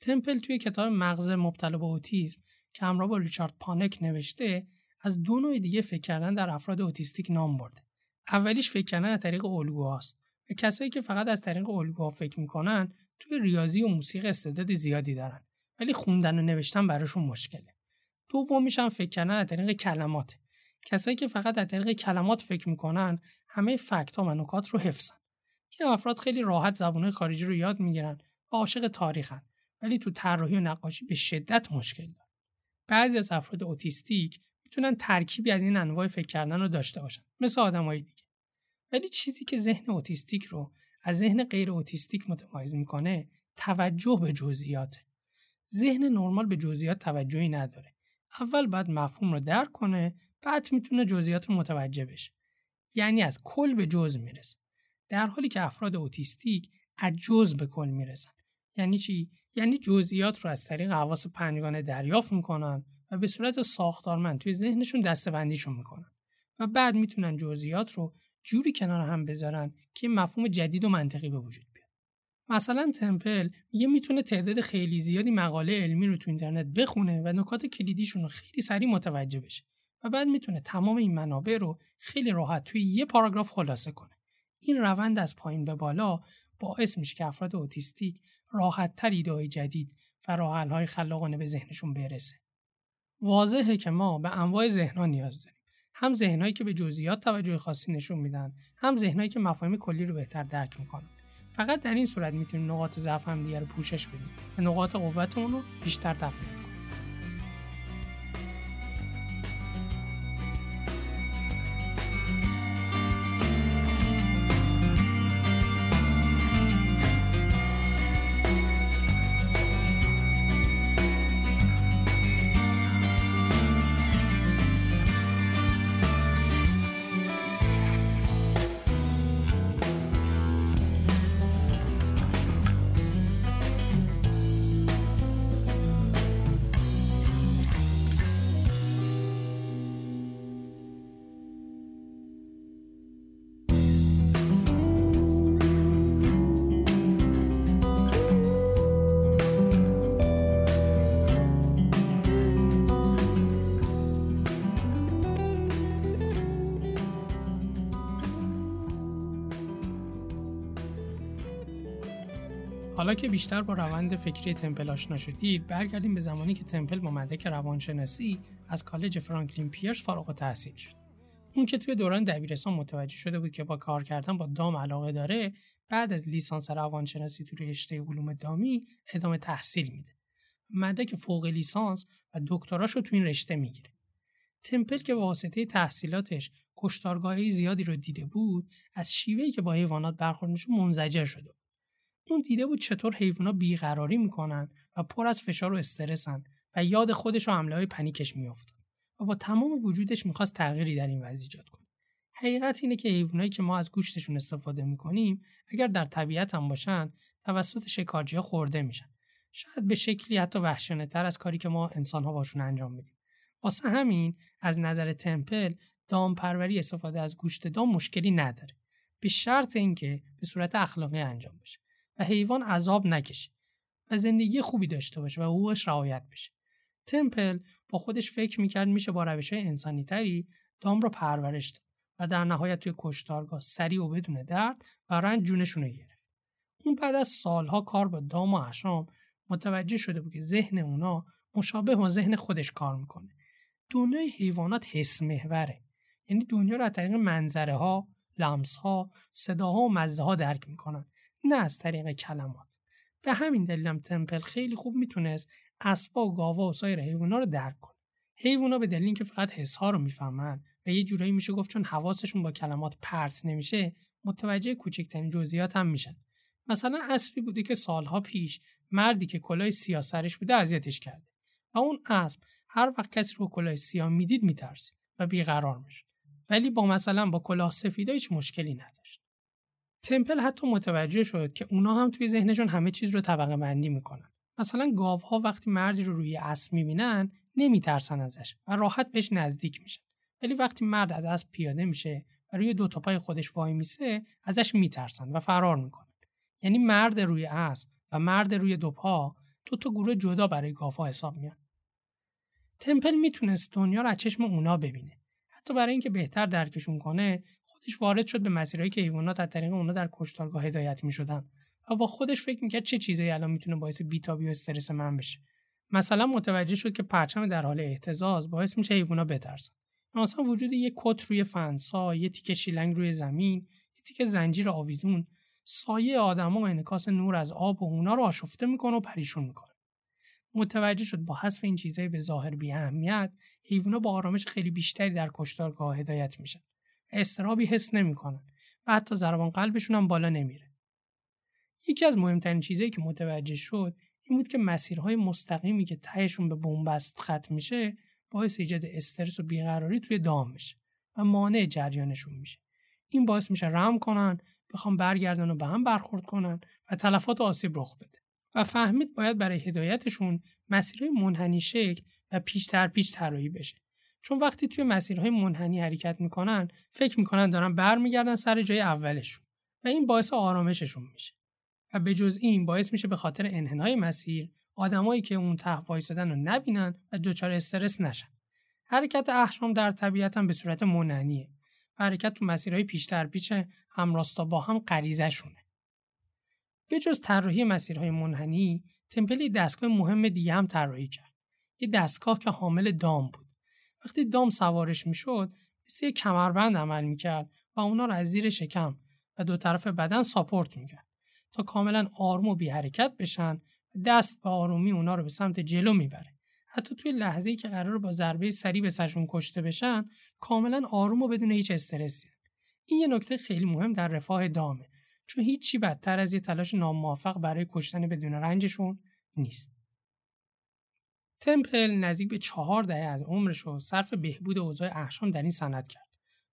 تمپل توی کتاب مغز مبتلا به اوتیسم که همراه با ریچارد پانک نوشته از دو نوع دیگه فکر کردن در افراد اوتیستیک نام برده. اولیش فکر کردن از طریق الگوهاست و کسایی که فقط از طریق الگوها فکر می‌کنن توی ریاضی و موسیقی استعداد زیادی دارن. ولی خوندن و نوشتن براشون مشکله. دومیش هم فکر کردن از طریق کلمات. کسایی که فقط از طریق کلمات فکر می‌کنن همه فکت ها و نکات رو حفظن. این افراد خیلی راحت زبانهای خارجی رو یاد می‌گیرن و عاشق تاریخن ولی تو طراحی و نقاشی به شدت مشکل دارن. بعضی از افراد اوتیستیک می‌تونن ترکیبی از این انواع فکر کردن رو داشته باشن مثل آدمای دیگه. ولی چیزی که ذهن اوتیستیک رو از ذهن غیر اوتیستیک متمایز می‌کنه توجه به جزئیات ذهن نرمال به جزئیات توجهی نداره. اول باید مفهوم رو درک کنه بعد می‌تونه جزئیات رو متوجه بشه. یعنی از کل به جزء می‌رسه. در حالی که افراد اوتیستیک از جزء به کل می‌رسن. یعنی چی؟ یعنی جزئیات رو از طریق حواس پنجگانه دریافت می‌کنن و به صورت ساختارمند توی ذهنشون دسته‌بندیشون می‌کنن. و بعد می‌تونن جزئیات رو جوری کنار هم بذارن که مفهوم جدید و منطقی به وجود مثلا تمپل میگه می‌تونه تعداد خیلی زیادی مقاله علمی رو تو اینترنت بخونه و نکات کلیدیشون رو خیلی سریع متوجه بشه و بعد می‌تونه تمام این منابع رو خیلی راحت توی یه پاراگراف خلاصه کنه. این روند از پایین به بالا باعث میشه که افراد اوتیستیک ایده جدید و راه های خلاقانه به ذهنشون برسه. واضحه که ما به انواع ذهنها نیاز داریم. هم ذهنهایی که به جزئیات توجه خاصی نشون میدن هم ذهنهایی که مفاهیم کلی رو بهتر درک می‌کنن. فقط در این صورت می‌تونیم نقاط ضعف هم دیگه رو پوشش بدیم. و نقاط قوتمون رو بیشتر تقویت حالا که بیشتر با روند فکری تمپل آشنا شدید برگردیم به زمانی که تمپل با مدرک روانشناسی از کالج فرانکلین پیرس فارغ التحصیل شد. اون که توی دوران دبیرستان متوجه شده بود که با کار کردن با دام علاقه داره بعد از لیسانس روانشناسی توی رشته علوم دامی ادامه تحصیل میده. مدرک فوق لیسانس و دکتراش رو تو این رشته می‌گیره. تمپل که واسطه تحصیلاتش کشتارگاهی زیادی رو دیده بود از شیوهی که با حیوانات برخورد میشه منزجر شده اون دیده بود چطور حیوونا بیقراری می‌کنن و پر از فشار و استرسن و یاد خودش و حمله های پنیکش میافتاد و با تمام وجودش می‌خواست تغییری در این وضع ایجاد کنه. حقیقت اینه که حیوانایی که ما از گوشتشون استفاده می‌کنیم اگر در طبیعت هم باشن توسط شکارچی خورده میشن. شاید به شکلی حتی وحشانه تر از کاری که ما انسان ها باشون انجام میدیم. واسه همین از نظر تمپل دام پروری استفاده از گوشت دام مشکلی نداره. به شرط اینکه به صورت اخلاقی انجام بشه. حیوان عذاب نکشه و زندگی خوبی داشته باشه و حقوقش رعایت بشه. تمپل با خودش فکر می‌کرد میشه با روش های انسانی تری دام رو پرورش داد و در نهایت توی کشتارگاه سریع و بدون درد و رنج جونشون رو گرفت. اون بعد از سالها کار با دام و اشام متوجه شده بود که ذهن اونا مشابه با ذهن خودش کار می‌کنه. دنیای حیوانات حس محوره. یعنی دنیا رو از طریق منظره ها لمس ها صداها و مزه ها درک می‌کنن. نه از طریق کلمات. به همین دلیلم تمپل خیلی خوب می‌تونست اسبا و گاوا و سایر حیوونا رو درک کنه. حیوونا به دلیل اینکه فقط حسها رو می‌فهمن و یه جورایی میشه گفت چون حواسشون با کلمات پرت نمیشه متوجه کوچکترین جزئیات هم میشن. مثلا اسبی بوده که سالها پیش مردی که کلاه سیاه سرش بوده اذیتش کرده و اون اسب هر وقت کسی رو کلاه سیاه می‌دید میترسید و بیقرار می‌شد. ولی با مثلا با کلاه سفیدا هیچ مشکلی نداشت تمپل حتی متوجه شد که اونا هم توی ذهنشون همه چیز رو طبقه بندی می‌کنن. مثلا گاوها وقتی مردی رو روی اسب می‌بینن نمیترسن ازش و راحت بهش نزدیک میشن. ولی وقتی مرد از اسب پیاده میشه و روی دو تا پای خودش وای میسه ازش میترسن و فرار می‌کنن. یعنی مرد روی اسب و مرد روی دو پا دو تا گروه جدا برای گاوها حساب میان تمپل می‌تونست دنیا رو از چشم اونا ببینه. حتی برای اینکه بهتر درکشون کنه خودش وارد شد به مسیرهایی که حیوانات از طریق اونا در کشتارگاه هدایت می‌شدن و با خودش فکر می‌کرد چه چیزایی الان می‌تونه باعث بیتابی و استرس من بشه. مثلا متوجه شد که پرچم در حال اهتزاز باعث میشه حیوونا بترسن. مثلا وجود یک کت روی فنسا یه تیکه شیلنگ روی زمین یه تیکه زنجیر آویزون سایه آدما و انعکاس نور از آب و اونا رو آشفته می‌کنه و پریشون می‌کنه. متوجه شد با حذف این چیزهای به ظاهر بی اهمیت حیوونا با آرامش خیلی بیشتری در کشتارگاه هدایت میشن. استرابی حس نمی‌کنن و حتی ضربان قلبشون هم بالا نمیره. یکی از مهمترین چیزهایی که متوجه شد این بود که مسیرهای مستقیمی که تهشون به بنبست ختم میشه باعث ایجاد استرس و بیقراری توی دام میشه و مانع جریانشون میشه. این باعث میشه رم کنن بخوام برگردن و به هم برخورد کنن و تلفات و آسیب رخ بده. و فهمید باید برای هدایتشون مسیرهای منحنی شکل و پیش تر پیش طراحی بشه. چون وقتی توی مسیرهای منحنی حرکت می‌کنن فکر می‌کنن دارن برمیگردن سر جای اولشون و این باعث آرامششون میشه. و به جز این باعث میشه به خاطر انحنای مسیر آدمایی که اون ته وایسادن رو نبینن و دچار استرس نشن. حرکت احشام در طبیعت هم به صورت منحنیه. و حرکت تو مسیرهای پیشتر پیچ همراستا با هم غریزهشونه. به جز طراحی مسیرهای منحنی تمپلی دستگاه مهم دیگه هم طراحی کرد. یه دستگاه که حامل دام بود. وقتی دام سوارش می‌شد مثل یه کمربند عمل می‌کرد و اونا رو از زیر شکم و دو طرف بدن ساپورت می‌کرد تا کاملا آروم و بی حرکت بشن و دست به آرومی اونا رو به سمت جلو می‌بره. حتی توی لحظه ای که قرار با ضربه سری به سرشون کشته بشن کاملا آروم و بدون هیچ استرسی. این یه نکته خیلی مهم در رفاه دامه چون هیچی بدتر از یه تلاش ناموفق برای کشتن بدون رنجشون نیست. تمپل نزدیک به چهار دهه از عمرش رو صرف بهبود اوضاع احشام در این صنعت کرد.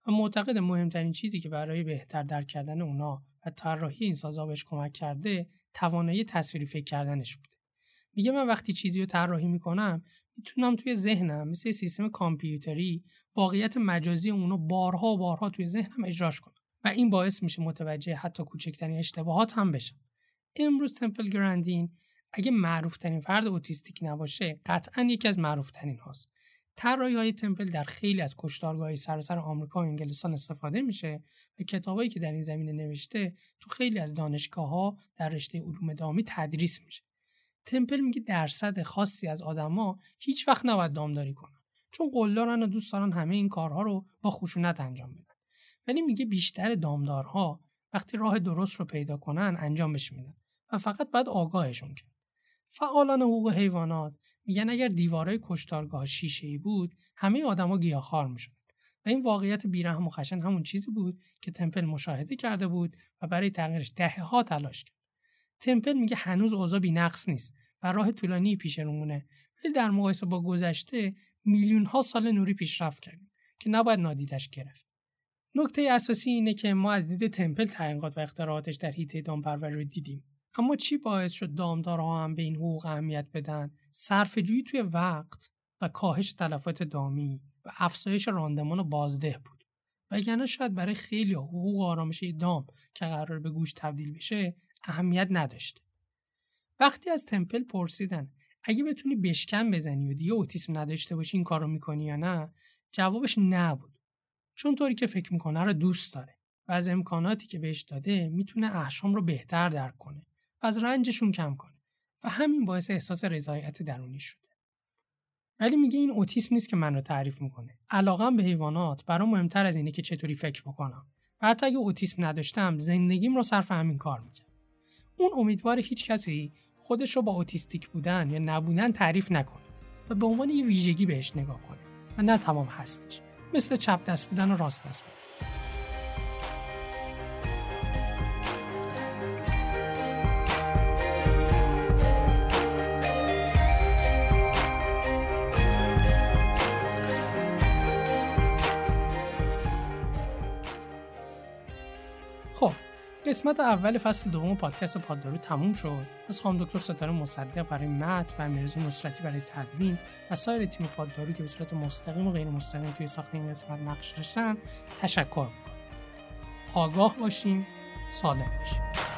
و معتقد مهمترین چیزی که برای بهتر درک کردن اونا و طراحی این سازا بهش کمک کرده توانایی تصویری فکر کردنش بوده. میگه من وقتی چیزی رو طراحی می‌کنم می‌تونم توی ذهنم مثل سیستم کامپیوتری واقعیت مجازی اونو بارها و بارها توی ذهنم اجراش کنم. و این باعث میشه متوجه حتی کوچکترین اشتباهات هم بشم. امروز تمپل گراندین اگه معروف ترین فرد اوتیستیک نباشه قطعا یکی از معروف ترین هاست. طراحی های تمپل در خیلی از کشتارگاهی سراسر آمریکا و انگلستان استفاده میشه و کتابایی که در این زمینه نوشته تو خیلی از دانشگاه ها در رشته علوم دامی تدریس میشه. تمپل میگه درصد خاصی از آدما هیچ وقت نباید دامداری کنن چون قلدارن و دوست دارن همه این کارها رو با خشونت انجام بدن. ولی میگه بیشتر دامدارها وقتی راه درست رو پیدا کنن انجامش میدن و فقط باید آگاهشون کرد. فعالان حقوق حیوانات. میگن اگر دیوارای کشتارگاه شیشه ای بود همه آدما گیاهخوار می‌شدن. و این واقعیت بیرحم و خشن همون چیزی بود که تمپل مشاهده کرده بود و برای تغییرش دهه ها تلاش کرد. تمپل میگه هنوز اوضاع نقص نیست و راه طولانی پیش رومونه. ولی در مقایسه با گذشته میلیون ها سال نوری پیشرفت کردیم که نباید نادیدش گرفت. نکته اساسی اینه که ما از دید تمپل تحقیقات و اختراعاتش در حیطه دامپروری رو دیدیم. اما چی باعث شد دامدارها هم به این حقوق اهمیت بدن؟ صرفه‌جویی توی وقت و کاهش تلفات دامی و افزایش راندمان و بازده بود. وگرنه شاید برای خیلی حقوق آرامش دام که قرار به گوش تبدیل بشه اهمیت نداشته وقتی از تمپل پرسیدن اگه بتونی بشکن بزنی و دیگه اوتیسم نداشته باشی این کارو می‌کنی یا نه؟ جوابش نه بود چون طوری که فکر می‌کنه رو دوست داره و از امکاناتی که بهش داده می‌تونه احشام رو بهتر درک کنه. از رنجشون کم کنه و همین باعث احساس رضایت درونی شده. ولی میگه این اوتیسم نیست که من رو تعریف می‌کنه. علاقم به حیوانات برام مهمتر از اینه که چطوری فکر بکنم. و حتی اگه اوتیسم نداشتم زندگیم رو صرف همین کار می‌کرد. اون امیدوار هیچ کسی خودش رو با اوتیستیک بودن یا نبودن تعریف نکنه و به عنوان یه ویژگی بهش نگاه کنه. و نه تمام هستش. مثل چپ دست بودن و راست دست بودن. قسمت اول فصل دوم پادکست پاددارو تموم شد. از خانم دکتر ستاره مصدق برای متن و امیرزی نصرتی برای تدوین و سایر تیم پاددارو که به صورت مستقیم و غیر مستقیم توی ساخت این قسمت نقش داشتن تشکر می‌کنم. آگاه باشیم سالم باشیم